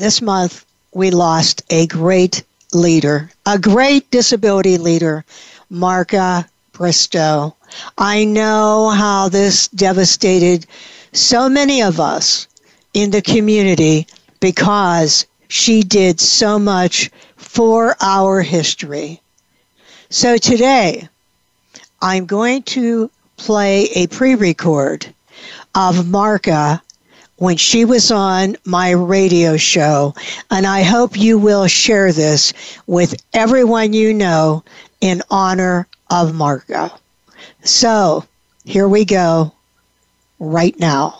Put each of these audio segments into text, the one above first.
this month we lost a great leader, a great disability leader, Marca Bristo. I know how this devastated so many of us in the community because she did so much for our history. So today, I'm going to play a pre record of Marca when she was on my radio show, and I hope you will share this with everyone you know in honor of Marca. So, here we go right now.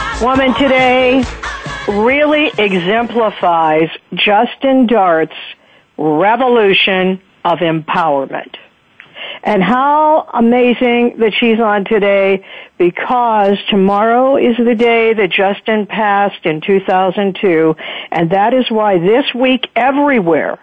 woman today really exemplifies Justin Dart's revolution of empowerment. And how amazing that she's on today because tomorrow is the day that Justin passed in 2002 and that is why this week everywhere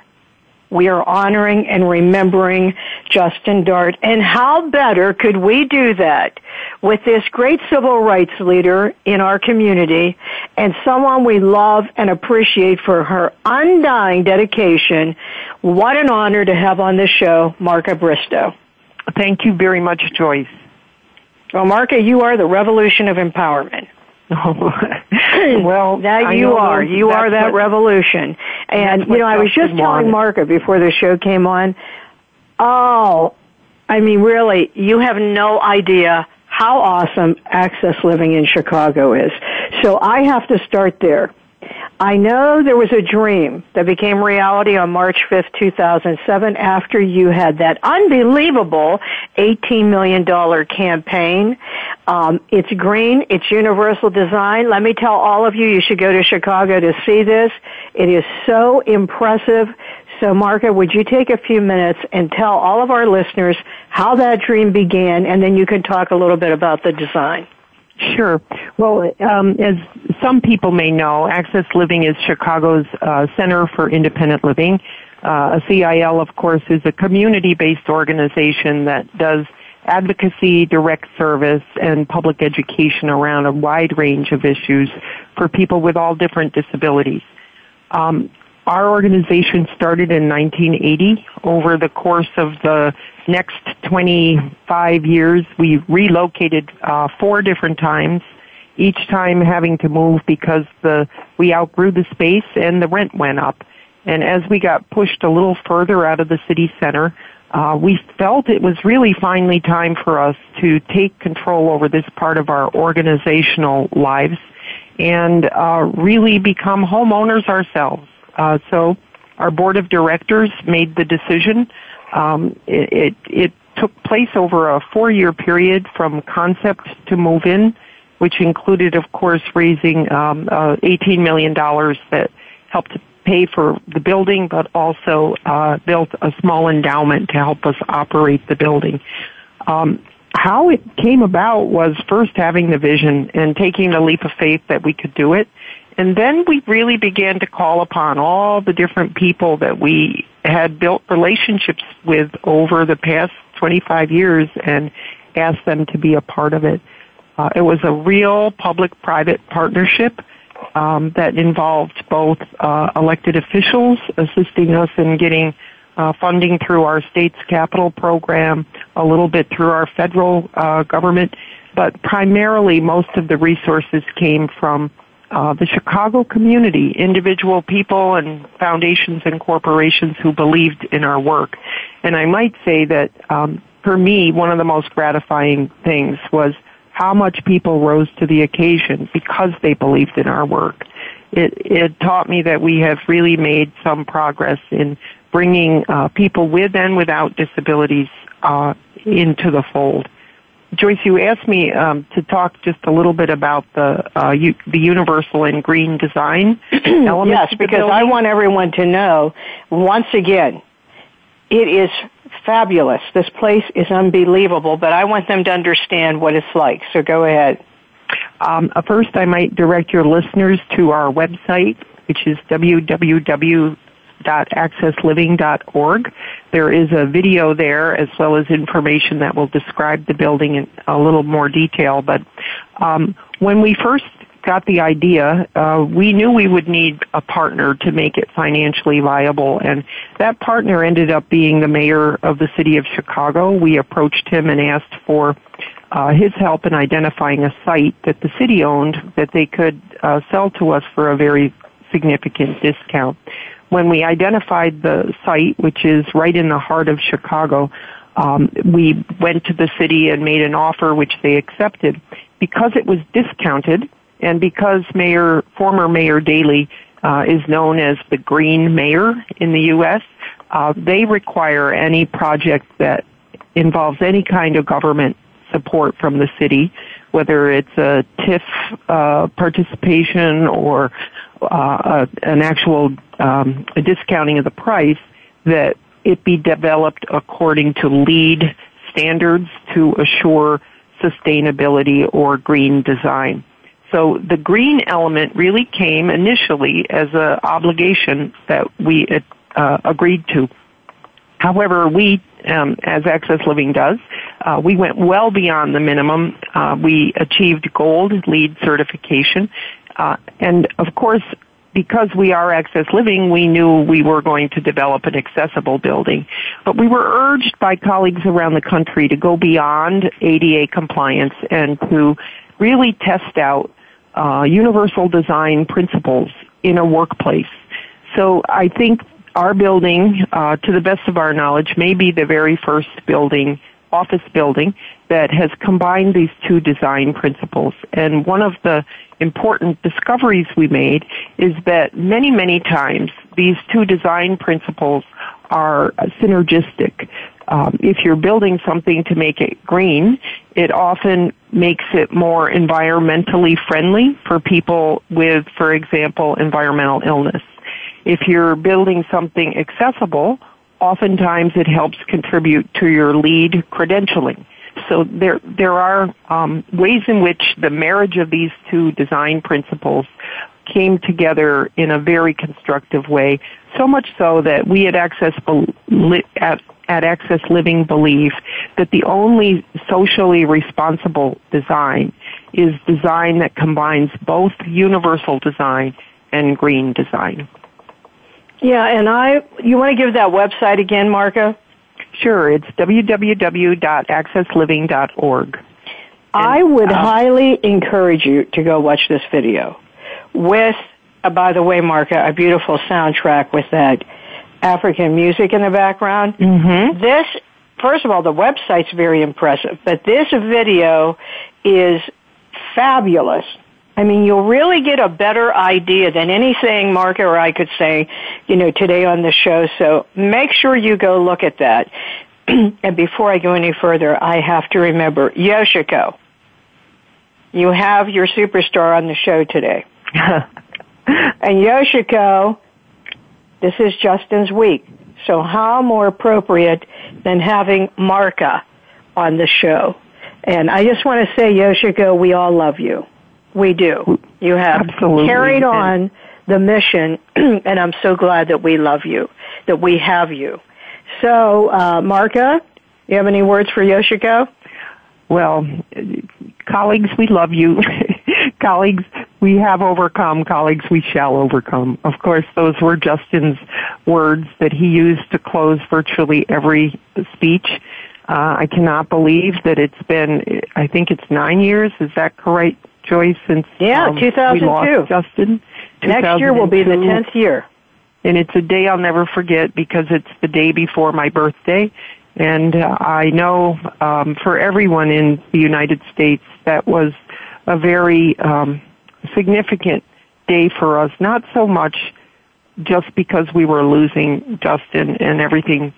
we are honoring and remembering Justin Dart. And how better could we do that with this great civil rights leader in our community and someone we love and appreciate for her undying dedication. What an honor to have on this show, Marca Bristo. Thank you very much, Joyce. Well, Marca, you are the revolution of empowerment. well, that you are. You are that what, revolution. And you know, I was just telling Marca before the show came on. Oh, I mean, really, you have no idea how awesome Access Living in Chicago is. So I have to start there. I know there was a dream that became reality on March 5th, 2007 after you had that unbelievable $18 million campaign. Um, it's green. It's universal design. Let me tell all of you, you should go to Chicago to see this. It is so impressive. So Marca, would you take a few minutes and tell all of our listeners how that dream began and then you can talk a little bit about the design. Sure. Well, um, as some people may know, Access Living is Chicago's uh, Center for Independent Living. Uh, a CIL, of course, is a community-based organization that does advocacy, direct service, and public education around a wide range of issues for people with all different disabilities. Um, our organization started in 1980. Over the course of the next 25 years, we relocated uh, four different times, each time having to move because the we outgrew the space and the rent went up. And as we got pushed a little further out of the city center, uh, we felt it was really finally time for us to take control over this part of our organizational lives and uh, really become homeowners ourselves. Uh, so our board of directors made the decision. Um, it, it, it took place over a four-year period from concept to move in, which included, of course, raising um, uh, $18 million that helped pay for the building, but also uh, built a small endowment to help us operate the building. Um, how it came about was first having the vision and taking the leap of faith that we could do it and then we really began to call upon all the different people that we had built relationships with over the past 25 years and asked them to be a part of it. Uh, it was a real public-private partnership um, that involved both uh, elected officials assisting us in getting uh, funding through our state's capital program, a little bit through our federal uh, government, but primarily most of the resources came from uh, the Chicago community, individual people and foundations and corporations who believed in our work. And I might say that um, for me, one of the most gratifying things was how much people rose to the occasion because they believed in our work. It, it taught me that we have really made some progress in bringing uh, people with and without disabilities uh, into the fold. Joyce, you asked me um, to talk just a little bit about the uh, u- the universal and green design elements. yes, because I want everyone to know once again, it is fabulous. This place is unbelievable, but I want them to understand what it's like. So go ahead. Um, uh, first, I might direct your listeners to our website, which is www accessliving.org. There is a video there as well as information that will describe the building in a little more detail. But um, when we first got the idea, uh, we knew we would need a partner to make it financially viable, and that partner ended up being the mayor of the city of Chicago. We approached him and asked for uh, his help in identifying a site that the city owned that they could uh, sell to us for a very significant discount when we identified the site, which is right in the heart of Chicago, um, we went to the city and made an offer which they accepted. Because it was discounted, and because Mayor, former Mayor Daley uh, is known as the Green Mayor in the U.S., uh, they require any project that involves any kind of government support from the city, whether it's a TIF uh, participation or uh, an actual um, a discounting of the price, that it be developed according to LEED standards to assure sustainability or green design. So the green element really came initially as an obligation that we uh, agreed to. However, we, um, as Access Living does, uh, we went well beyond the minimum. Uh, we achieved gold LEED certification, uh, and of course, because we are Access Living, we knew we were going to develop an accessible building. But we were urged by colleagues around the country to go beyond ADA compliance and to really test out uh, universal design principles in a workplace. So I think our building, uh, to the best of our knowledge, may be the very first building, office building, that has combined these two design principles. And one of the important discoveries we made is that many, many times these two design principles are synergistic. Um, if you're building something to make it green, it often makes it more environmentally friendly for people with, for example, environmental illness. If you're building something accessible, oftentimes it helps contribute to your LEED credentialing. So there there are um, ways in which the marriage of these two design principles came together in a very constructive way. So much so that we at Access at, at Access Living believe that the only socially responsible design is design that combines both universal design and green design. Yeah, and I you want to give that website again, Marca? Sure, it's www.accessliving.org. I would uh, highly encourage you to go watch this video with, uh, by the way, Marca, a beautiful soundtrack with that African music in the background. Mm-hmm. This, first of all, the website's very impressive, but this video is fabulous. I mean, you'll really get a better idea than anything Mark or I could say, you know, today on the show. So make sure you go look at that. and before I go any further, I have to remember Yoshiko. You have your superstar on the show today. and Yoshiko, this is Justin's week. So how more appropriate than having Marca on the show? And I just want to say, Yoshiko, we all love you. We do. You have Absolutely. carried on the mission, and I'm so glad that we love you, that we have you. So, uh, Marca, you have any words for Yoshiko? Well, colleagues, we love you. colleagues, we have overcome. Colleagues, we shall overcome. Of course, those were Justin's words that he used to close virtually every speech. Uh, I cannot believe that it's been, I think it's nine years. Is that correct, Joyce? Since yeah, um, 2002. We lost Justin. Next year will be the 10th year. And it's a day I'll never forget because it's the day before my birthday. And uh, I know um, for everyone in the United States that was a very um, significant day for us. Not so much just because we were losing Justin and everything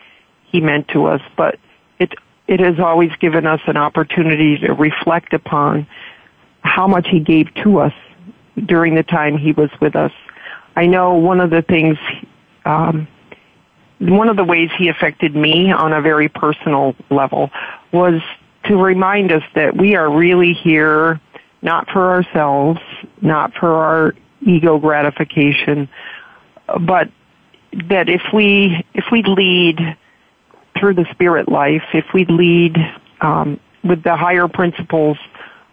he meant to us, but it it has always given us an opportunity to reflect upon how much he gave to us during the time he was with us. I know one of the things, um, one of the ways he affected me on a very personal level was to remind us that we are really here not for ourselves, not for our ego gratification, but that if we if we lead through the spirit life, if we lead um, with the higher principles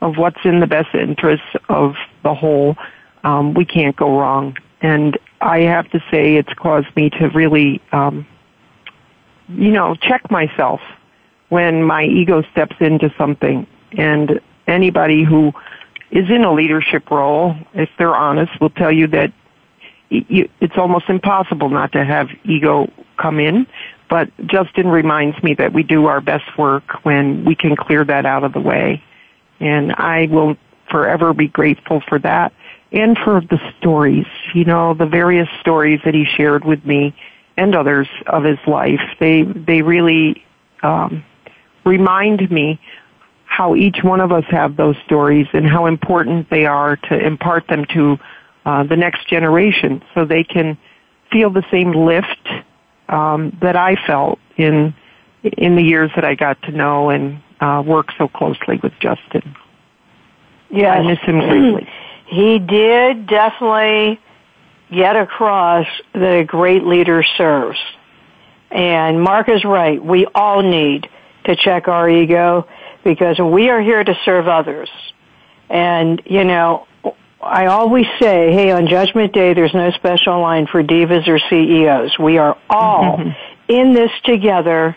of what's in the best interest of the whole, um, we can't go wrong. And I have to say, it's caused me to really, um, you know, check myself when my ego steps into something. And anybody who is in a leadership role, if they're honest, will tell you that it's almost impossible not to have ego come in. But Justin reminds me that we do our best work when we can clear that out of the way. And I will forever be grateful for that and for the stories, you know, the various stories that he shared with me and others of his life. They, they really, um, remind me how each one of us have those stories and how important they are to impart them to uh, the next generation so they can feel the same lift um, that I felt in in the years that I got to know and uh, work so closely with Justin. Yeah, I miss him greatly. he did definitely get across that a great leader serves. And Mark is right. We all need to check our ego because we are here to serve others. And, you know, I always say, hey, on Judgment Day, there's no special line for divas or CEOs. We are all mm-hmm. in this together,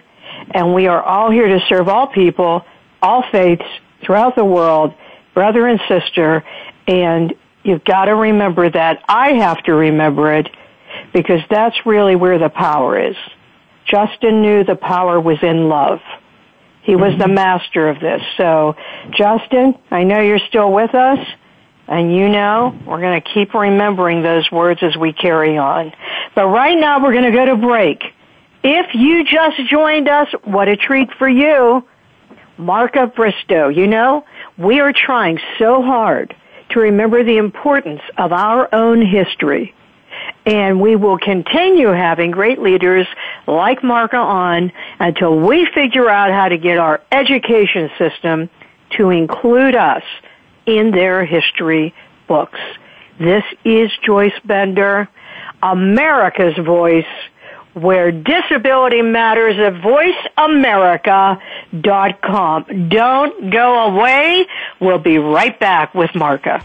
and we are all here to serve all people, all faiths throughout the world, brother and sister, and you've got to remember that. I have to remember it because that's really where the power is. Justin knew the power was in love. He was the mm-hmm. master of this. So, Justin, I know you're still with us, and you know we're going to keep remembering those words as we carry on. But right now we're going to go to break. If you just joined us, what a treat for you. Marca Bristo, you know, we are trying so hard to remember the importance of our own history. And we will continue having great leaders like Marca on until we figure out how to get our education system to include us in their history books. This is Joyce Bender, America's Voice, where disability matters at voiceamerica.com. Don't go away. We'll be right back with Marca.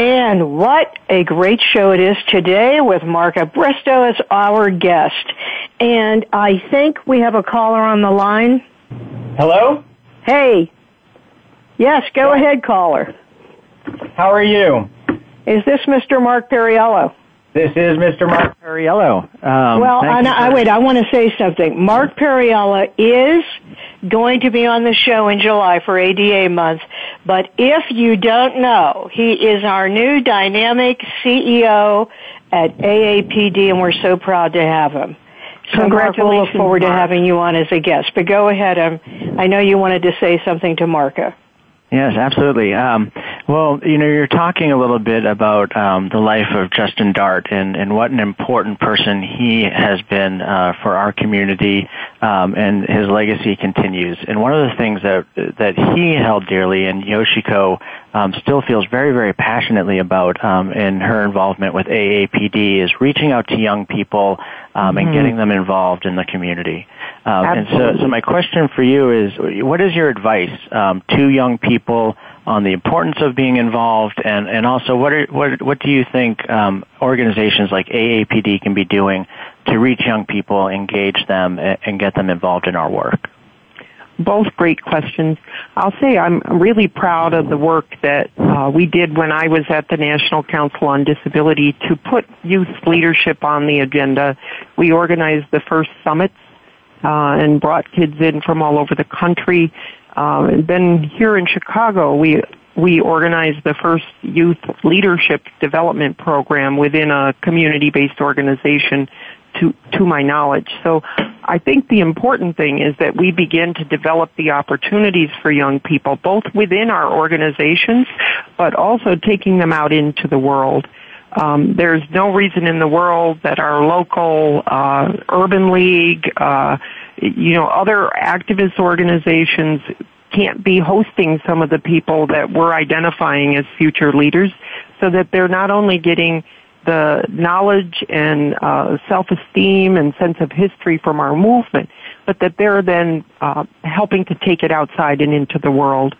And what a great show it is today with Marca Bristo as our guest. And I think we have a caller on the line. Hello? Hey. Yes, go ahead, caller. How are you? Is this Mr. Mark Perriello? This is Mr. Mark Perriello. Um, well, I, I, wait, I want to say something. Mark Perriello is going to be on the show in July for ADA month, but if you don't know, he is our new dynamic CEO at AAPD and we're so proud to have him. So Mark, we'll look forward Mark. to having you on as a guest. But go ahead. Um, I know you wanted to say something to Marca. Yes, absolutely. Um, well, you know, you're talking a little bit about um, the life of Justin Dart and, and what an important person he has been uh, for our community, um, and his legacy continues. And one of the things that that he held dearly, and Yoshiko um, still feels very, very passionately about um, in her involvement with AAPD, is reaching out to young people um, and mm-hmm. getting them involved in the community. Um, and so, so my question for you is, what is your advice um, to young people on the importance of being involved, and, and also what are, what what do you think um, organizations like AAPD can be doing to reach young people, engage them, and get them involved in our work? both great questions. I'll say I'm really proud of the work that uh, we did when I was at the National Council on Disability to put youth leadership on the agenda. We organized the first summits uh, and brought kids in from all over the country. Uh, and then here in Chicago, we we organized the first youth leadership development program within a community-based organization to, to my knowledge. So I think the important thing is that we begin to develop the opportunities for young people, both within our organizations, but also taking them out into the world. Um, there's no reason in the world that our local uh, urban league, uh, you know, other activist organizations can't be hosting some of the people that we're identifying as future leaders, so that they're not only getting the knowledge and uh, self-esteem and sense of history from our movement, but that they're then uh, helping to take it outside and into the world.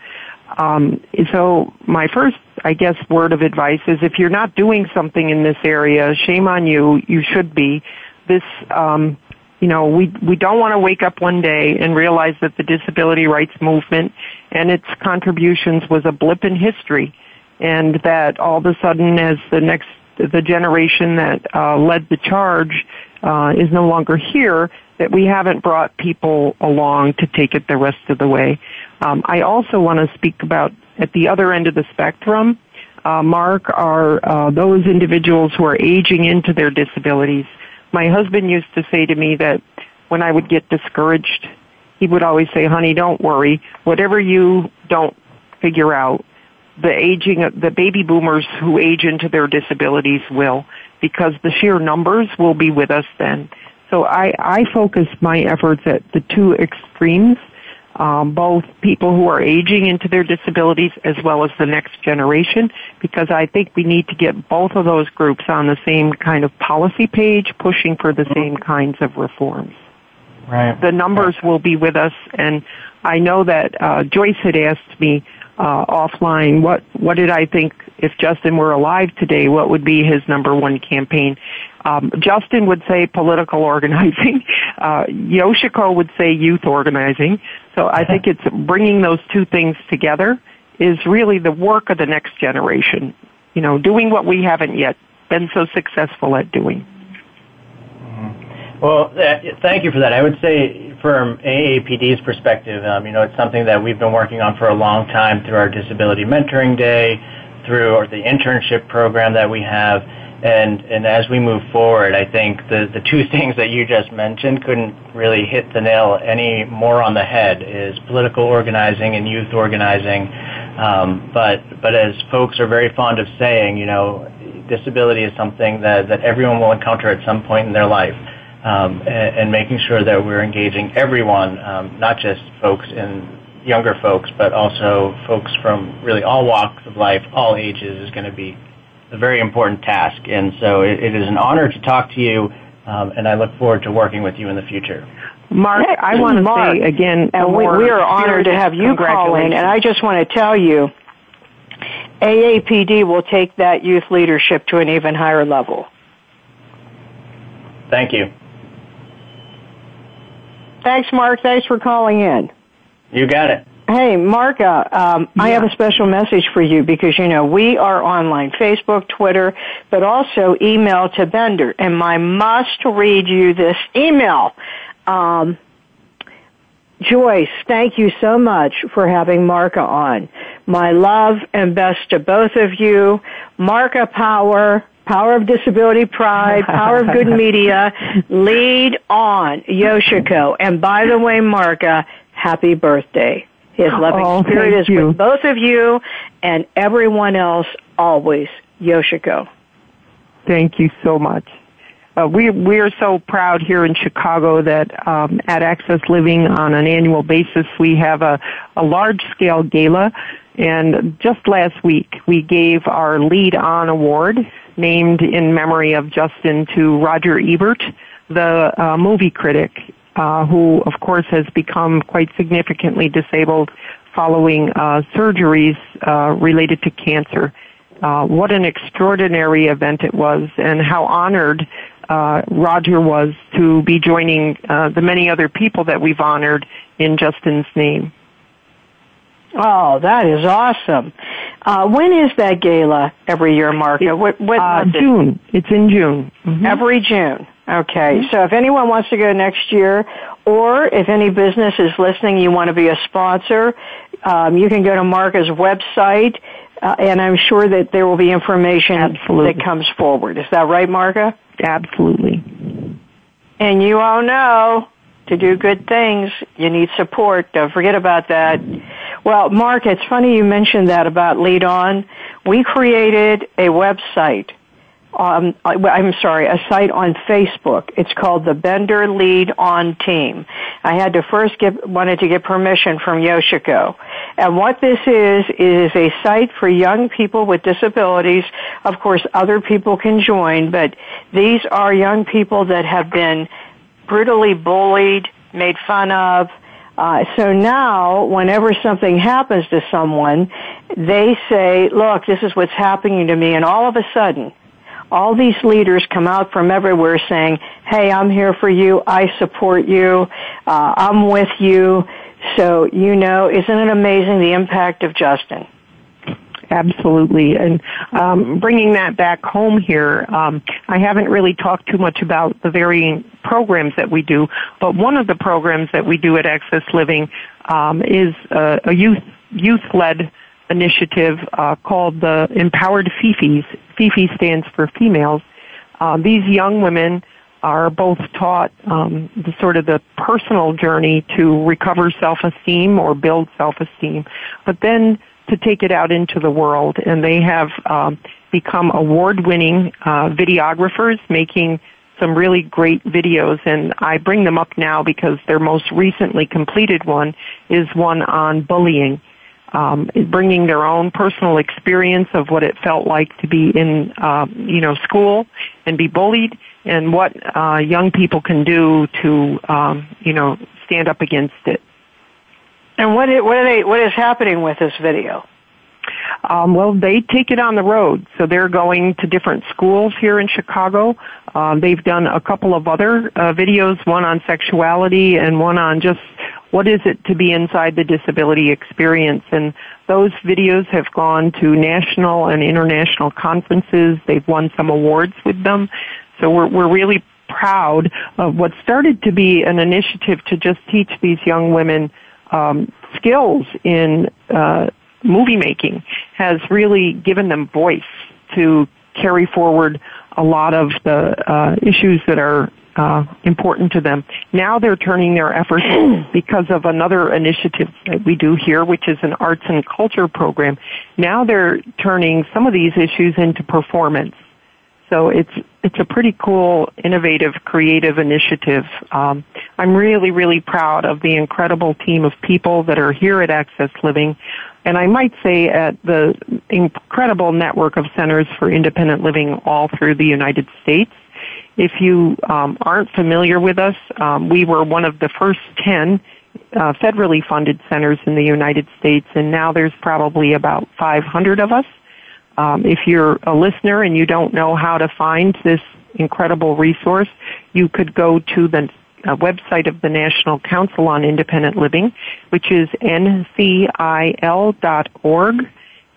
Um, so my first, I guess, word of advice is if you're not doing something in this area, shame on you. You should be. This, um, you know, we we don't want to wake up one day and realize that the disability rights movement and its contributions was a blip in history, and that all of a sudden, as the next the generation that uh, led the charge uh, is no longer here, that we haven't brought people along to take it the rest of the way. Um, I also want to speak about at the other end of the spectrum, uh, Mark, are uh, those individuals who are aging into their disabilities. My husband used to say to me that when I would get discouraged, he would always say, honey, don't worry. Whatever you don't figure out, the aging, the baby boomers who age into their disabilities will, because the sheer numbers will be with us then. So I, I focus my efforts at the two extremes, um, both people who are aging into their disabilities as well as the next generation, because I think we need to get both of those groups on the same kind of policy page, pushing for the same kinds of reforms. Right. The numbers will be with us, and I know that uh, Joyce had asked me uh, offline, what what did I think if Justin were alive today? What would be his number one campaign? Um, Justin would say political organizing. Uh, Yoshiko would say youth organizing. So I think it's bringing those two things together is really the work of the next generation. You know, doing what we haven't yet been so successful at doing. Well, uh, thank you for that. I would say from AAPD's perspective, um, you know, it's something that we've been working on for a long time through our Disability Mentoring Day, through the internship program that we have, and, and as we move forward, I think the, the two things that you just mentioned couldn't really hit the nail any more on the head is political organizing and youth organizing. Um, but, but as folks are very fond of saying, you know, disability is something that, that everyone will encounter at some point in their life. Um, and, and, making sure that we're engaging everyone, um, not just folks in younger folks, but also folks from really all walks of life, all ages, is going to be a very important task. And so it, it is an honor to talk to you, um, and I look forward to working with you in the future. Mark, I want to Mark, say again, and we, we are honored to have you call in, and I just want to tell you, AAPD will take that youth leadership to an even higher level. Thank you. Thanks, Mark. Thanks for calling in. You got it. Hey, Marca, um, yeah. I have a special message for you because, you know, we are online, Facebook, Twitter, but also email to Bender. And I must read you this email. Um, Joyce, thank you so much for having Marca on. My love and best to both of you. Marca Power, Power of Disability Pride, Power of Good Media, lead on Yoshiko. And by the way, Marca, happy birthday. His loving oh, spirit is you. with both of you and everyone else always. Yoshiko. Thank you so much. Uh, we we are so proud here in Chicago that um, at Access Living on an annual basis we have a, a large scale gala, and just last week we gave our Lead On Award, named in memory of Justin, to Roger Ebert, the uh, movie critic uh, who, of course, has become quite significantly disabled following uh, surgeries uh, related to cancer. Uh, what an extraordinary event it was, and how honored uh, Roger was to be joining the many other people that we've honored in Justin's name. Oh, that is awesome. Uh, when is that gala every year, Marca? What, what uh, June. It's in June. Mm-hmm. Every June. Okay, mm-hmm. so if anyone wants to go next year, or if any business is listening, you want to be a sponsor, um, you can go to Marca's website, uh, and I'm sure that there will be information Absolutely. that comes forward. Is that right, Marca? Absolutely. And you all know to do good things, you need support. Don't forget about that. Well, Mark, it's funny you mentioned that about Lead On. We created a website um, I'm sorry, a site on Facebook. It's called the Bender Lead On Team. I had to first get, wanted to get permission from Yoshiko. And what this is, is a site for young people with disabilities. Of course, other people can join, but these are young people that have been brutally bullied, made fun of, uh, so now, whenever something happens to someone, they say, look, this is what's happening to me, and all of a sudden, all these leaders come out from everywhere saying, hey, I'm here for you, I support you, uh, I'm with you. So, you know, isn't it amazing the impact of Justin? Absolutely. And um, bringing that back home here, um, I haven't really talked too much about the varying programs that we do, but one of the programs that we do at Access Living um, is a, a youth youth led initiative uh, called the Empowered Fifis. Fifi stands for females. Uh, these young women are both taught um, the sort of the personal journey to recover self-esteem or build self-esteem, but then to take it out into the world. And they have um, become award-winning uh, videographers, making some really great videos. And I bring them up now because their most recently completed one is one on bullying um, bringing their own personal experience of what it felt like to be in, uh, you know, school and be bullied, and what uh, young people can do to, um, you know, stand up against it. And what what are they? What is happening with this video? Um, well, they take it on the road, so they're going to different schools here in Chicago. Um, they've done a couple of other uh, videos, one on sexuality and one on just what is it to be inside the disability experience? And those videos have gone to national and international conferences. They've won some awards with them. So we're, we're really proud of what started to be an initiative to just teach these young women um, skills in uh, movie making has really given them voice to carry forward a lot of the uh, issues that are uh, important to them. Now they're turning their efforts because of another initiative that we do here, which is an arts and culture program. Now they're turning some of these issues into performance. So it's it's a pretty cool, innovative, creative initiative. Um, I'm really, really proud of the incredible team of people that are here at Access Living, and I might say at the incredible network of centers for independent living all through the United States. If you um, aren't familiar with us, um, we were one of the first 10 uh, federally funded centers in the United States, and now there's probably about 500 of us. Um, if you're a listener and you don't know how to find this incredible resource, you could go to the uh, website of the National Council on Independent Living, which is ncil.org,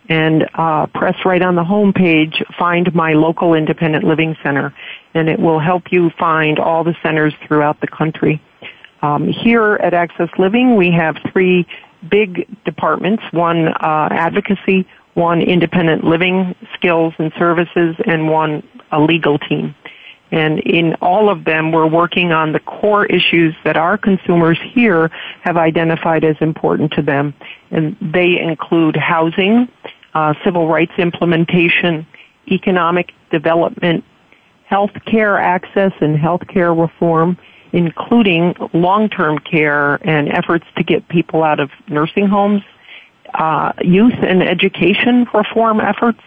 and uh, press right on the home page, find my local independent living center, and it will help you find all the centers throughout the country. Um, here at Access Living, we have three big departments, one uh, advocacy, one independent living skills and services, and one a legal team. And in all of them, we're working on the core issues that our consumers here have identified as important to them. And they include housing, uh, civil rights implementation, economic development, health care access and health care reform, including long-term care and efforts to get people out of nursing homes uh, youth and education reform efforts,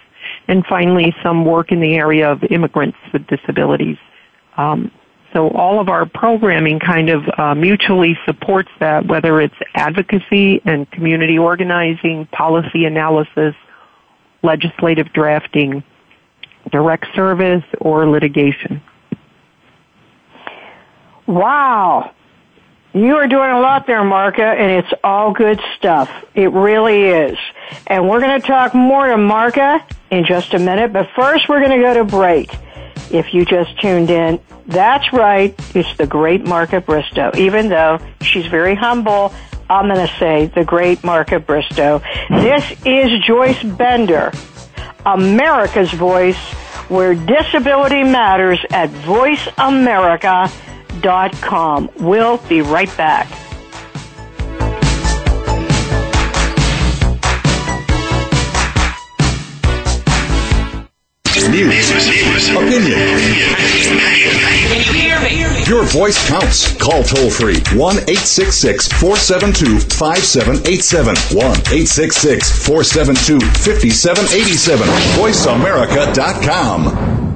and finally some work in the area of immigrants with disabilities. Um, so all of our programming kind of uh, mutually supports that, whether it's advocacy and community organizing, policy analysis, legislative drafting, direct service, or litigation. Wow. You are doing a lot there, Marca, and it's all good stuff. It really is. And we're going to talk more to Marca in just a minute, but first we're going to go to break. If you just tuned in, that's right, it's the great Marca Bristo. Even though she's very humble, I'm going to say the great Marca Bristo. This is Joyce Bender, America's Voice, where disability matters at Voice America com. We'll be right back. News, opinion. Your voice counts. Call toll free 1 866 472 5787. 1 866 472 5787. VoiceAmerica.com.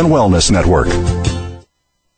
and Wellness Network.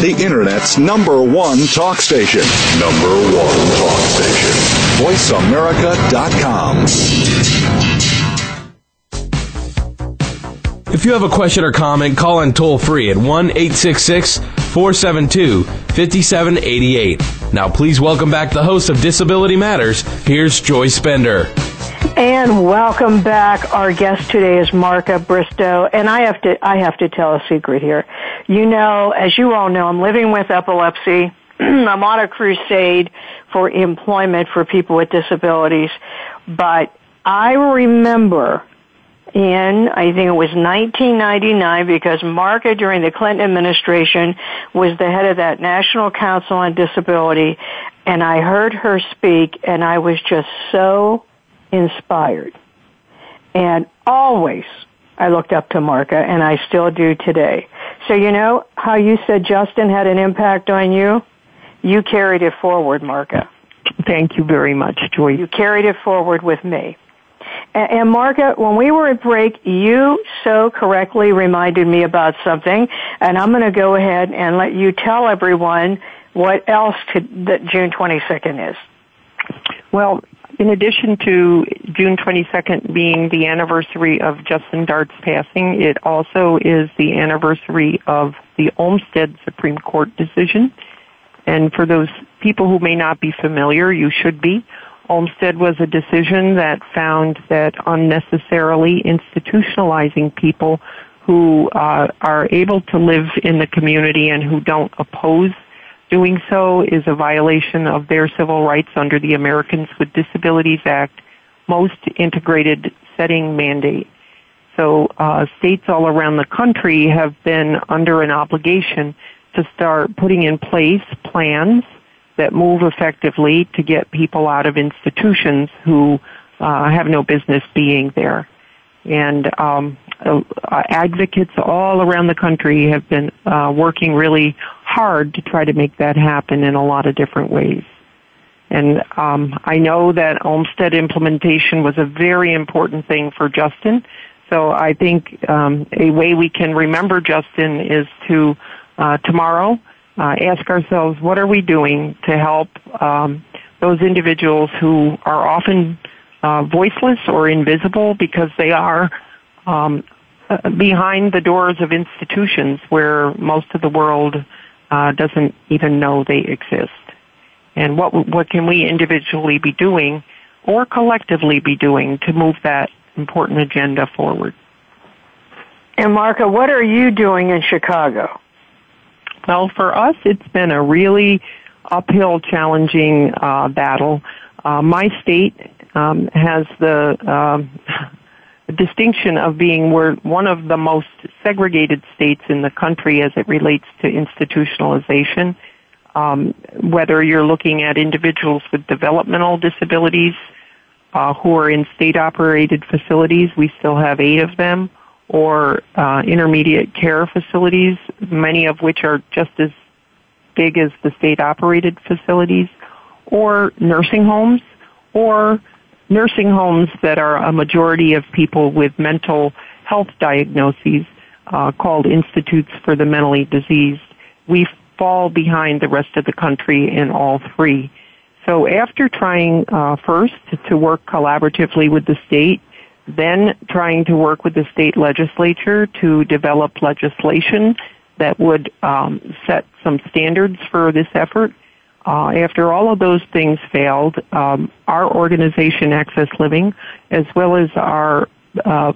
The Internet's number one talk station. Number one talk station. VoiceAmerica.com. If you have a question or comment, call in toll free at 1 866 472 5788. Now, please welcome back the host of Disability Matters. Here's Joyce Bender. And welcome back. Our guest today is Marca Bristo, and I have to I have to tell a secret here. You know, as you all know, I'm living with epilepsy. I'm on a crusade for employment for people with disabilities, but I remember in, I think it was 1999 because Marca during the Clinton administration was the head of that National Council on Disability and I heard her speak and I was just so inspired. And always I looked up to Marca and I still do today. So you know how you said Justin had an impact on you? You carried it forward, Marca. Thank you very much, Joyce. You carried it forward with me. And Marca, when we were at break, you so correctly reminded me about something, and I'm going to go ahead and let you tell everyone what else to, that June 22nd is. Well, in addition to June 22nd being the anniversary of Justin Dart's passing, it also is the anniversary of the Olmstead Supreme Court decision. And for those people who may not be familiar, you should be. Olmstead was a decision that found that unnecessarily institutionalizing people who uh, are able to live in the community and who don't oppose doing so is a violation of their civil rights under the Americans with Disabilities Act most integrated setting mandate. So uh, states all around the country have been under an obligation to start putting in place plans that move effectively to get people out of institutions who uh, have no business being there. And um, uh, advocates all around the country have been uh, working really hard to try to make that happen in a lot of different ways. And um, I know that Olmstead implementation was a very important thing for Justin. So I think um, a way we can remember Justin is to uh, tomorrow uh, ask ourselves what are we doing to help um, those individuals who are often uh, voiceless or invisible because they are um, uh, behind the doors of institutions where most of the world uh, doesn't even know they exist. And what what can we individually be doing, or collectively be doing, to move that important agenda forward? And Marca, what are you doing in Chicago? Well, for us, it's been a really uphill, challenging uh, battle. Uh, my state um, has the uh, distinction of being one of the most segregated states in the country as it relates to institutionalization. Um, whether you're looking at individuals with developmental disabilities uh, who are in state-operated facilities, we still have eight of them or uh, intermediate care facilities, many of which are just as big as the state operated facilities, or nursing homes, or nursing homes that are a majority of people with mental health diagnoses uh, called Institutes for the Mentally Diseased. We fall behind the rest of the country in all three. So after trying uh, first to work collaboratively with the state then trying to work with the state legislature to develop legislation that would um, set some standards for this effort. Uh, after all of those things failed, um, our organization, Access Living, as well as our uh,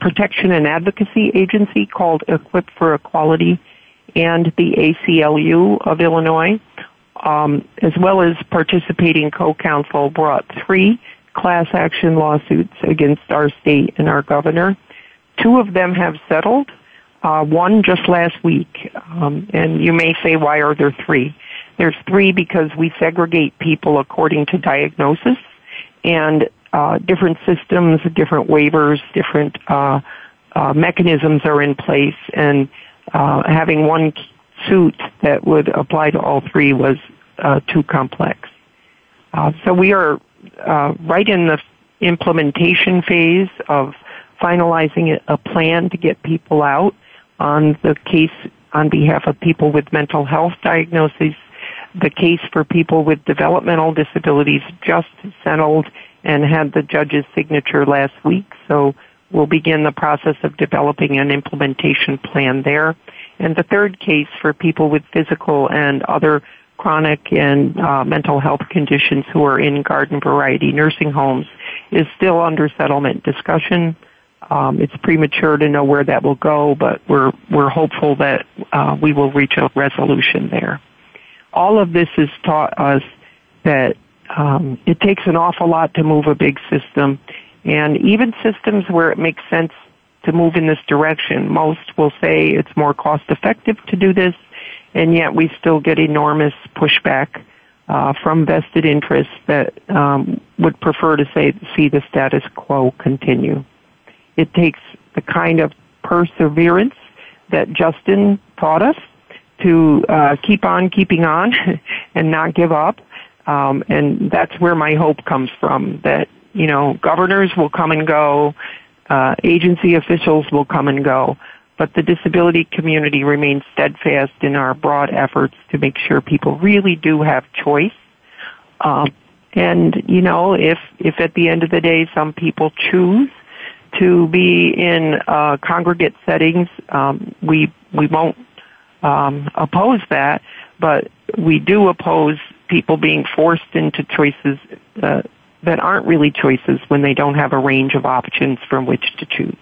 protection and advocacy agency called Equip for Equality, and the ACLU of Illinois, um, as well as participating co-counsel, brought three class action lawsuits against our state and our governor. Two of them have settled, uh, one just last week. Um, and you may say, why are there three? There's three because we segregate people according to diagnosis and uh, different systems, different waivers, different uh, uh, mechanisms are in place, and uh, having one suit that would apply to all three was uh, too complex. Uh, so we are uh, right in the implementation phase of finalizing a plan to get people out on the case on behalf of people with mental health diagnoses. The case for people with developmental disabilities just settled and had the judge's signature last week. So we'll begin the process of developing an implementation plan there. And the third case for people with physical and other chronic and uh, mental health conditions who are in garden variety nursing homes is still under settlement discussion. Um, it's premature to know where that will go, but we're we're hopeful that uh, we will reach a resolution there. All of this has taught us that um, it takes an awful lot to move a big system, and even systems where it makes sense to move in this direction, most will say it's more cost effective to do this and yet we still get enormous pushback uh, from vested interests that um, would prefer to say, see the status quo continue. It takes the kind of perseverance that Justin taught us to uh, keep on keeping on and not give up. Um, and that's where my hope comes from that, you know, governors will come and go, uh, agency officials will come and go, but the disability community remains steadfast in our broad efforts to make sure people really do have choice. Um, and you know, if if at the end of the day some people choose to be in uh, congregate settings, um, we we won't um, oppose that, but we do oppose people being forced into choices uh, that aren't really choices when they don't have a range of options from which to choose.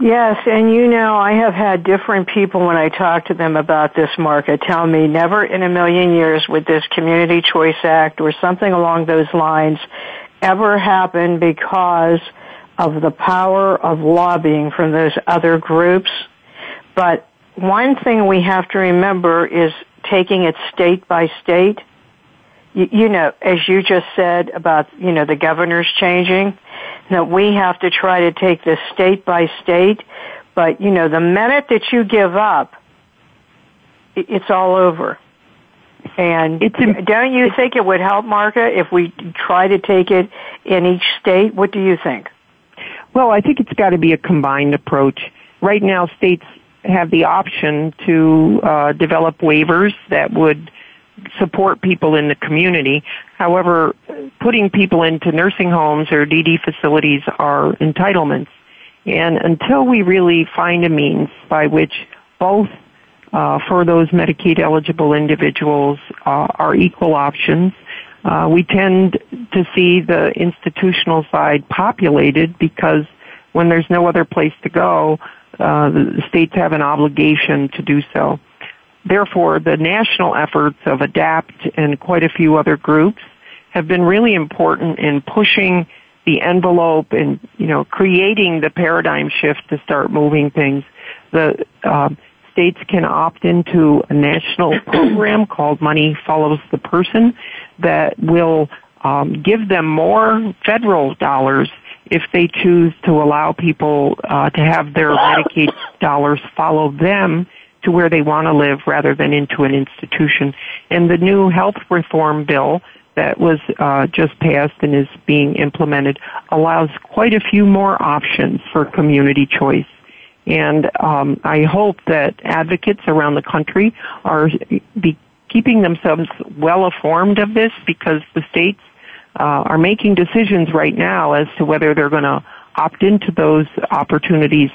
Yes, and you know, I have had different people when I talk to them about this market tell me never in a million years would this Community Choice Act or something along those lines ever happen because of the power of lobbying from those other groups. But one thing we have to remember is taking it state by state. You, you know, as you just said about, you know, the governors changing that we have to try to take this state by state. But, you know, the minute that you give up, it's all over. And it's, don't you think it would help, Marca, if we try to take it in each state? What do you think? Well, I think it's got to be a combined approach. Right now, states have the option to uh, develop waivers that would support people in the community. However, putting people into nursing homes or DD facilities are entitlements. And until we really find a means by which both uh, for those Medicaid eligible individuals uh, are equal options, uh, we tend to see the institutional side populated because when there's no other place to go, uh, the states have an obligation to do so. Therefore, the national efforts of ADAPT and quite a few other groups have been really important in pushing the envelope and, you know, creating the paradigm shift to start moving things. The uh, states can opt into a national program called Money Follows the Person that will um, give them more federal dollars if they choose to allow people uh, to have their Medicaid dollars follow them to where they want to live rather than into an institution. And the new health reform bill that was uh, just passed and is being implemented allows quite a few more options for community choice. And um, I hope that advocates around the country are be keeping themselves well informed of this because the states uh, are making decisions right now as to whether they're going to opt into those opportunities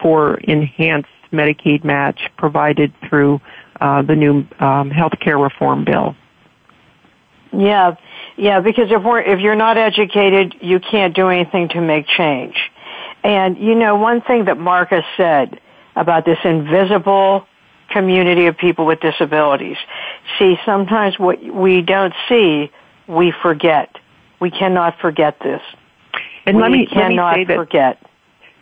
for enhanced Medicaid match provided through uh, the new um, health care reform bill. Yeah, yeah, because if we're if you're not educated, you can't do anything to make change. And you know, one thing that Marcus said about this invisible community of people with disabilities. See, sometimes what we don't see, we forget. We cannot forget this. And we let me, cannot let me forget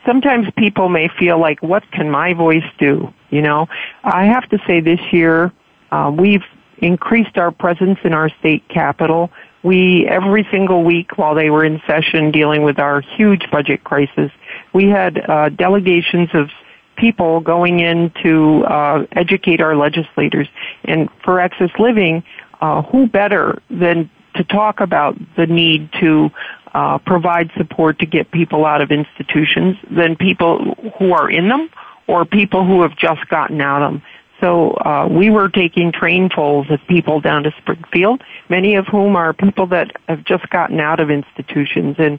sometimes people may feel like, what can my voice do? You know, I have to say this year, uh, we've increased our presence in our state capital. We, every single week while they were in session dealing with our huge budget crisis, we had uh, delegations of people going in to uh, educate our legislators. And for Access Living, uh, who better than to talk about the need to uh, provide support to get people out of institutions than people who are in them or people who have just gotten out of them. So uh, we were taking trainfuls of people down to Springfield, many of whom are people that have just gotten out of institutions, and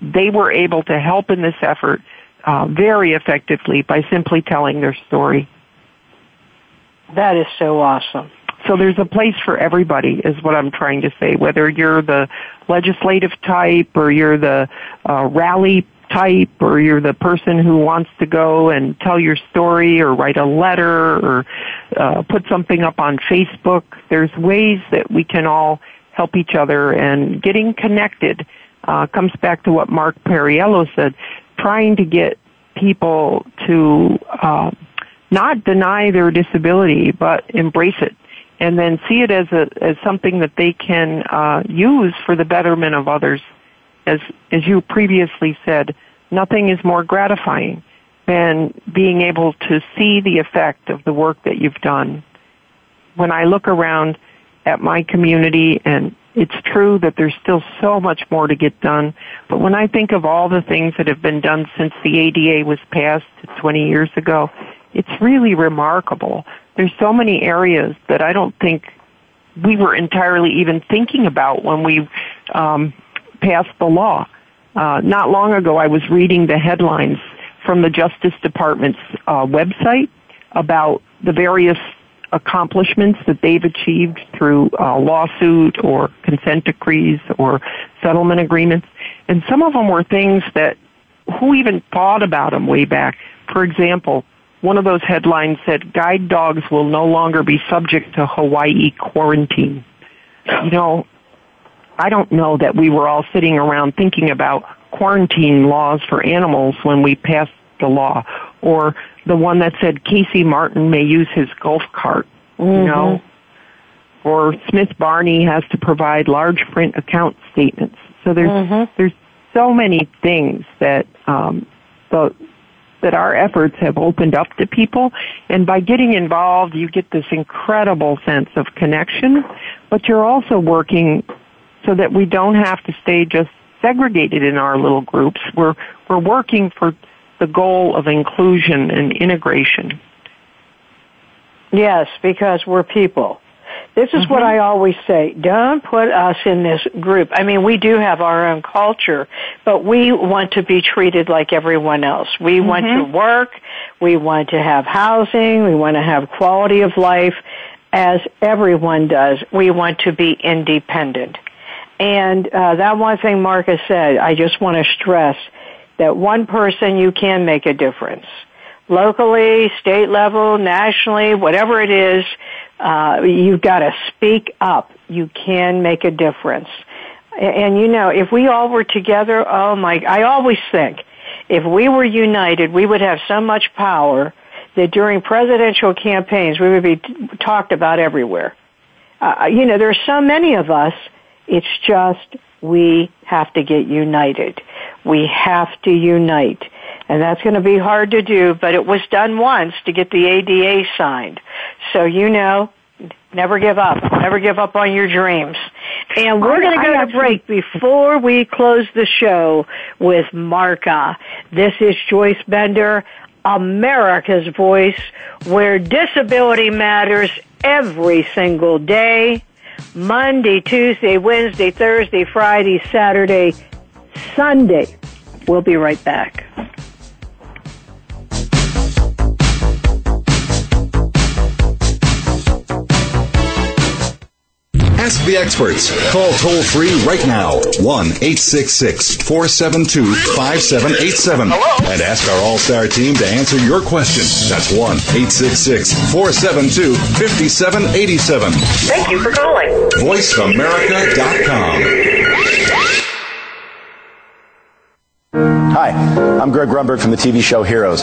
they were able to help in this effort uh, very effectively by simply telling their story. That is so awesome. So there's a place for everybody, is what I'm trying to say. Whether you're the legislative type or you're the uh, rally type or you're the person who wants to go and tell your story or write a letter or uh, put something up on Facebook, there's ways that we can all help each other and getting connected uh, comes back to what Mark Perriello said, trying to get people to uh, not deny their disability but embrace it and then see it as a as something that they can uh, use for the betterment of others. As as you previously said, nothing is more gratifying than being able to see the effect of the work that you've done. When I look around at my community and it's true that there's still so much more to get done, but when I think of all the things that have been done since the ADA was passed 20 years ago, it's really remarkable there's so many areas that I don't think we were entirely even thinking about when we um, passed the law. Uh, not long ago, I was reading the headlines from the Justice Department's uh, website about the various accomplishments that they've achieved through uh, lawsuit or consent decrees or settlement agreements. And some of them were things that who even thought about them way back? For example, one of those headlines said guide dogs will no longer be subject to Hawaii quarantine. You know, I don't know that we were all sitting around thinking about quarantine laws for animals when we passed the law, or the one that said Casey Martin may use his golf cart. Mm-hmm. You know, or Smith Barney has to provide large print account statements. So there's mm-hmm. there's so many things that um, the that our efforts have opened up to people. And by getting involved, you get this incredible sense of connection, but you're also working so that we don't have to stay just segregated in our little groups. We're, we're working for the goal of inclusion and integration. Yes, because we're people. This is mm-hmm. what I always say. Don't put us in this group. I mean, we do have our own culture, but we want to be treated like everyone else. We mm-hmm. want to work. We want to have housing. We want to have quality of life as everyone does. We want to be independent. And uh, that one thing Marcus said, I just want to stress that one person you can make a difference. Locally, state level, nationally, whatever it is, uh, you've got to speak up. You can make a difference. And, you know, if we all were together, oh my, I always think if we were united, we would have so much power that during presidential campaigns we would be t- talked about everywhere. Uh, you know, there's so many of us. It's just we have to get united. We have to unite. And that's going to be hard to do, but it was done once to get the ADA signed. So you know, never give up. Never give up on your dreams. And we're going to go to break before we close the show with Marca. This is Joyce Bender, America's Voice, where disability matters every single day. Monday, Tuesday, Wednesday, Thursday, Friday, Saturday, Sunday. We'll be right back. Ask the experts. Call toll free right now 1 866 472 5787 and ask our All Star team to answer your question. That's 1 866 472 5787. Thank you for calling. VoiceAmerica.com. Hi, I'm Greg Grunberg from the TV show Heroes.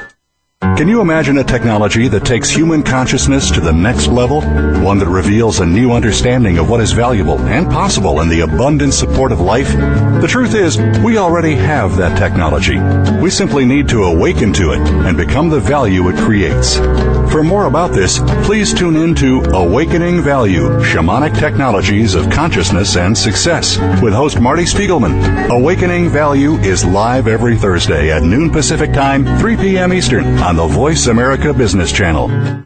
Can you imagine a technology that takes human consciousness to the next level? One that reveals a new understanding of what is valuable and possible in the abundant support of life? The truth is, we already have that technology. We simply need to awaken to it and become the value it creates. For more about this, please tune in to Awakening Value Shamanic Technologies of Consciousness and Success with host Marty Spiegelman. Awakening Value is live every Thursday at noon Pacific Time, 3 p.m. Eastern on the Voice America Business Channel.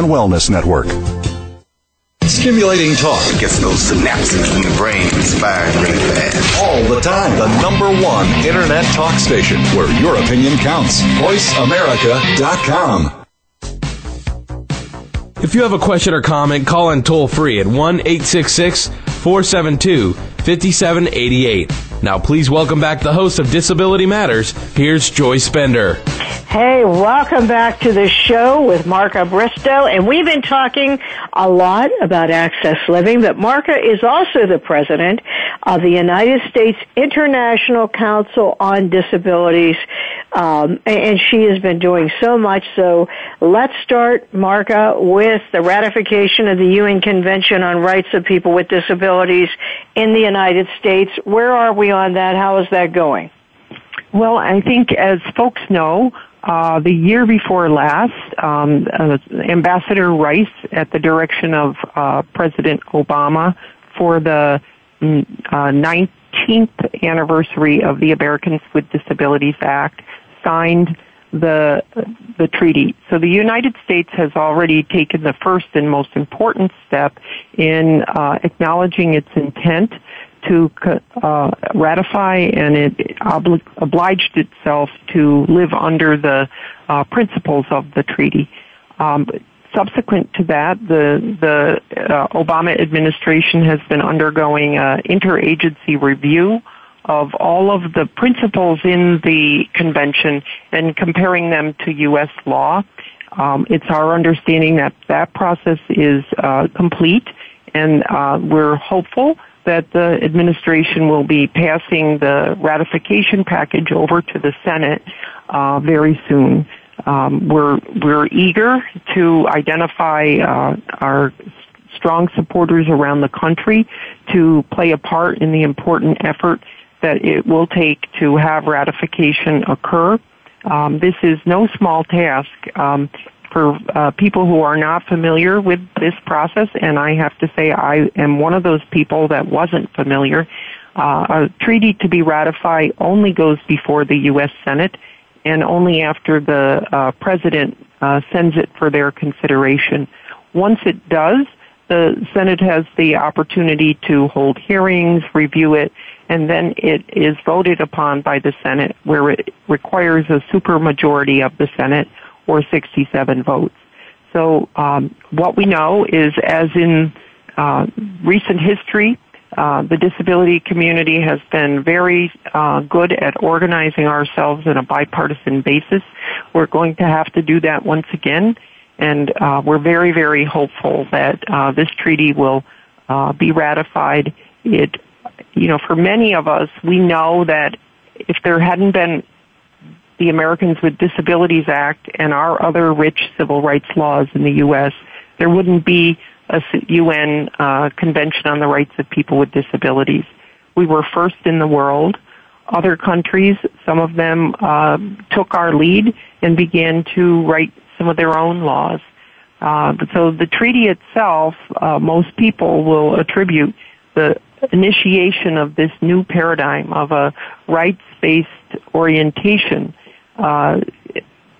and Wellness Network. Stimulating talk gets those synapses in the brain firing really fast. All the time. The number one internet talk station where your opinion counts. VoiceAmerica.com. If you have a question or comment, call in toll free at 1 866 472 5788. Now, please welcome back the host of Disability Matters. Here's Joyce Bender. Hey, welcome back to the show with Marca Bristo. And we've been talking a lot about access living, but Marca is also the president of the United States International Council on Disabilities. Um, and she has been doing so much. So let's start, Marca, with the ratification of the UN Convention on Rights of People with Disabilities in the United States. Where are we on that? How is that going? Well, I think as folks know, uh, the year before last, um, uh, Ambassador Rice, at the direction of uh, President Obama, for the mm, 19th uh, anniversary of the Americans with Disabilities Act, signed the the treaty. So the United States has already taken the first and most important step in uh, acknowledging its intent to uh, ratify and it obli- obliged itself to live under the uh, principles of the treaty. Um, subsequent to that, the the uh, Obama administration has been undergoing an interagency review of all of the principles in the convention and comparing them to U.S. law. Um, it's our understanding that that process is uh, complete, and uh, we're hopeful that the administration will be passing the ratification package over to the Senate uh, very soon. Um, we're we're eager to identify uh, our strong supporters around the country to play a part in the important effort that it will take to have ratification occur. Um, this is no small task. Um, for uh, people who are not familiar with this process, and I have to say I am one of those people that wasn't familiar. Uh, a treaty to be ratified only goes before the U.S. Senate, and only after the uh, president uh, sends it for their consideration. Once it does, the Senate has the opportunity to hold hearings, review it, and then it is voted upon by the Senate, where it requires a supermajority of the Senate or 67 votes. So um, what we know is, as in uh, recent history, uh, the disability community has been very uh, good at organizing ourselves in a bipartisan basis. We're going to have to do that once again, and uh, we're very, very hopeful that uh, this treaty will uh, be ratified. It, you know, for many of us, we know that if there hadn't been the Americans with Disabilities Act and our other rich civil rights laws in the U.S., there wouldn't be a UN uh, Convention on the Rights of People with Disabilities. We were first in the world. Other countries, some of them uh, took our lead and began to write some of their own laws. Uh, so the treaty itself, uh, most people will attribute the initiation of this new paradigm of a rights-based orientation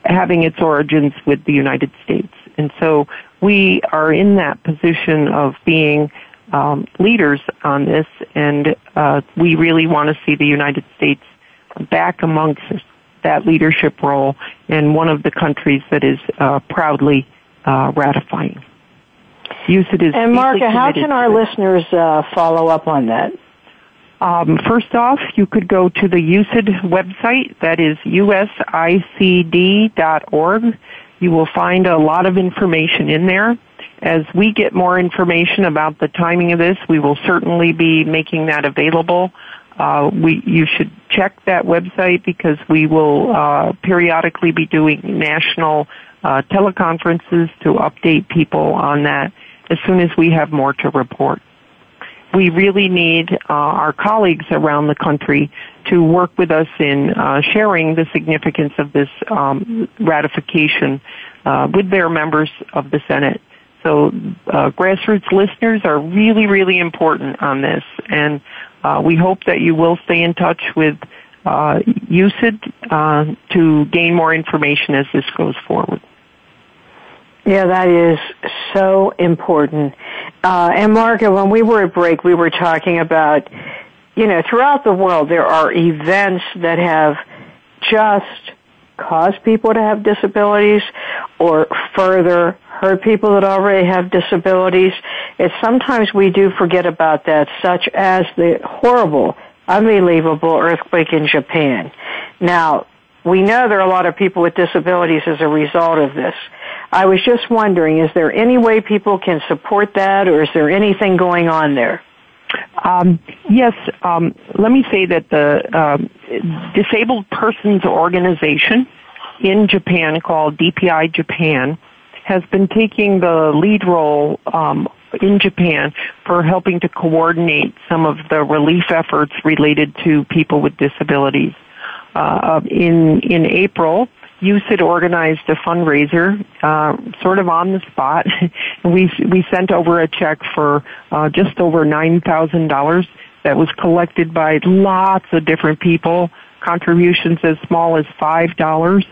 having its origins with the United States. And so we are in that position of being um, leaders on this, and uh, we really want to see the United States back amongst that leadership role and one of the countries that is uh, proudly uh, ratifying. UCID is and Marca, how can our listeners uh, follow up on that? Um, first off, you could go to the USID website, that is usicd.org. You will find a lot of information in there. As we get more information about the timing of this, we will certainly be making that available. Uh, we, you should check that website because we will uh, periodically be doing national uh, teleconferences to update people on that as soon as we have more to report we really need uh, our colleagues around the country to work with us in uh, sharing the significance of this um, ratification uh, with their members of the Senate. So uh, grassroots listeners are really, really important on this, and uh, we hope that you will stay in touch with uh, UCID to gain more information as this goes forward. Yeah, that is so important. Uh, and Margaret, when we were at break, we were talking about, you know, throughout the world there are events that have just caused people to have disabilities or further hurt people that already have disabilities. It's sometimes we do forget about that, such as the horrible, unbelievable earthquake in Japan. Now, we know there are a lot of people with disabilities as a result of this. I was just wondering, is there any way people can support that, or is there anything going on there? Um, yes, um, let me say that the um, Disabled Persons Organization in Japan, called DPI Japan, has been taking the lead role um, in Japan for helping to coordinate some of the relief efforts related to people with disabilities. Uh, in in April, UCID organized a fundraiser, uh, sort of on the spot. we we sent over a check for uh, just over nine thousand dollars that was collected by lots of different people. Contributions as small as five dollars.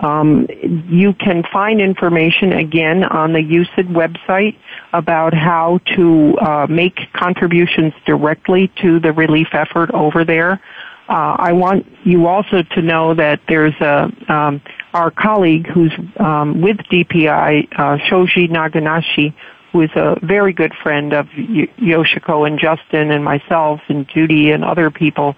Um, you can find information again on the UCID website about how to uh, make contributions directly to the relief effort over there. Uh, I want you also to know that there's a um, our colleague who's um, with DPI, uh, Shoji Nakanishi, who is a very good friend of y- Yoshiko and Justin and myself and Judy and other people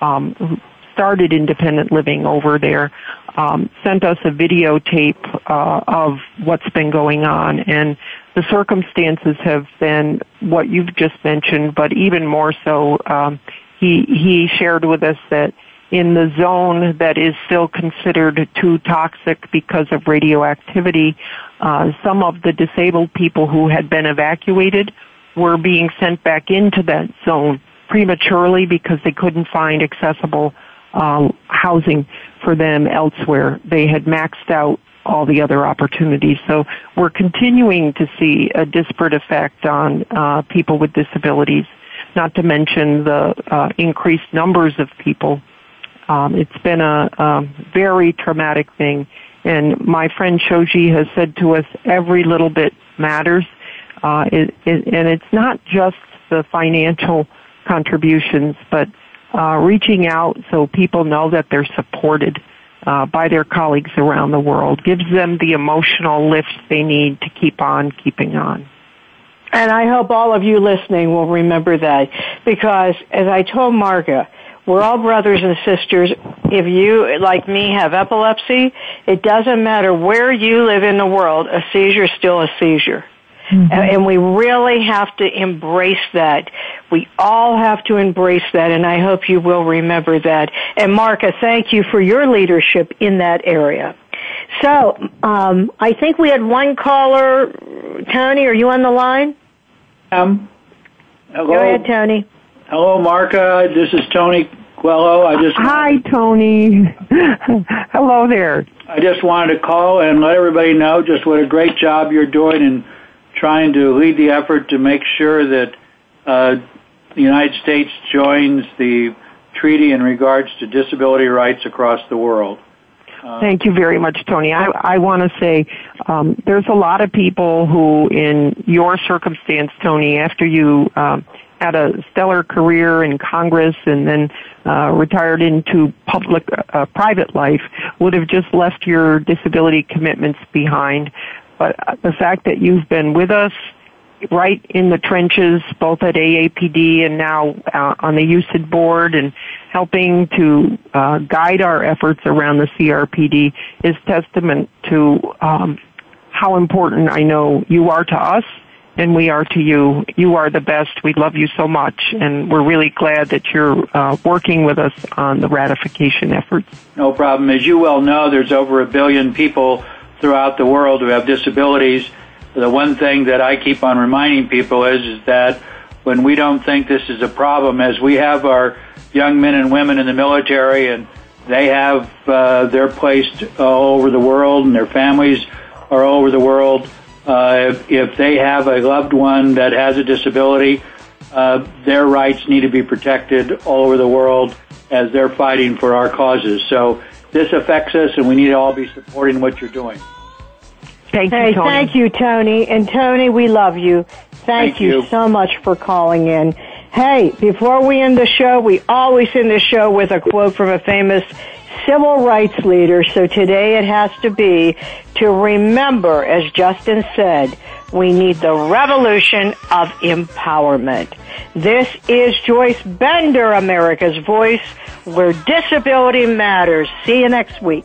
um, who started independent living over there, um, sent us a videotape uh, of what's been going on and the circumstances have been what you've just mentioned, but even more so. Um, he he shared with us that in the zone that is still considered too toxic because of radioactivity, uh, some of the disabled people who had been evacuated were being sent back into that zone prematurely because they couldn't find accessible uh, housing for them elsewhere. They had maxed out all the other opportunities. So we're continuing to see a disparate effect on uh, people with disabilities not to mention the uh, increased numbers of people. Um, it's been a, a very traumatic thing. And my friend Shoji has said to us, every little bit matters. Uh, it, it, and it's not just the financial contributions, but uh, reaching out so people know that they're supported uh, by their colleagues around the world gives them the emotional lift they need to keep on keeping on. And I hope all of you listening will remember that because as I told Marca, we're all brothers and sisters. If you, like me, have epilepsy, it doesn't matter where you live in the world, a seizure is still a seizure. Mm-hmm. And we really have to embrace that. We all have to embrace that, and I hope you will remember that. And Marca, thank you for your leadership in that area. So, um, I think we had one caller. Tony, are you on the line? Um, hello. Go ahead, Tony. Hello, Marca. This is Tony Coelho. I just hi, Tony. hello there. I just wanted to call and let everybody know just what a great job you're doing in trying to lead the effort to make sure that uh, the United States joins the treaty in regards to disability rights across the world. Uh, Thank you very much, Tony. I, I want to say um, there's a lot of people who, in your circumstance, Tony, after you um, had a stellar career in Congress and then uh, retired into public, uh, private life, would have just left your disability commitments behind. But the fact that you've been with us right in the trenches, both at AAPD and now uh, on the UCID board and helping to uh, guide our efforts around the CRPD is testament to um, how important I know you are to us and we are to you. You are the best. We love you so much, and we're really glad that you're uh, working with us on the ratification efforts. No problem. As you well know, there's over a billion people throughout the world who have disabilities the one thing that I keep on reminding people is, is that when we don't think this is a problem, as we have our young men and women in the military and they have, uh, they're placed all over the world and their families are all over the world. Uh, if, if they have a loved one that has a disability, uh, their rights need to be protected all over the world as they're fighting for our causes. So this affects us and we need to all be supporting what you're doing. Thank hey, you, Tony. thank you, Tony. And Tony, we love you. Thank, thank you, you so much for calling in. Hey, before we end the show, we always end the show with a quote from a famous civil rights leader. So today it has to be to remember, as Justin said, we need the revolution of empowerment. This is Joyce Bender, America's Voice, where disability matters. See you next week.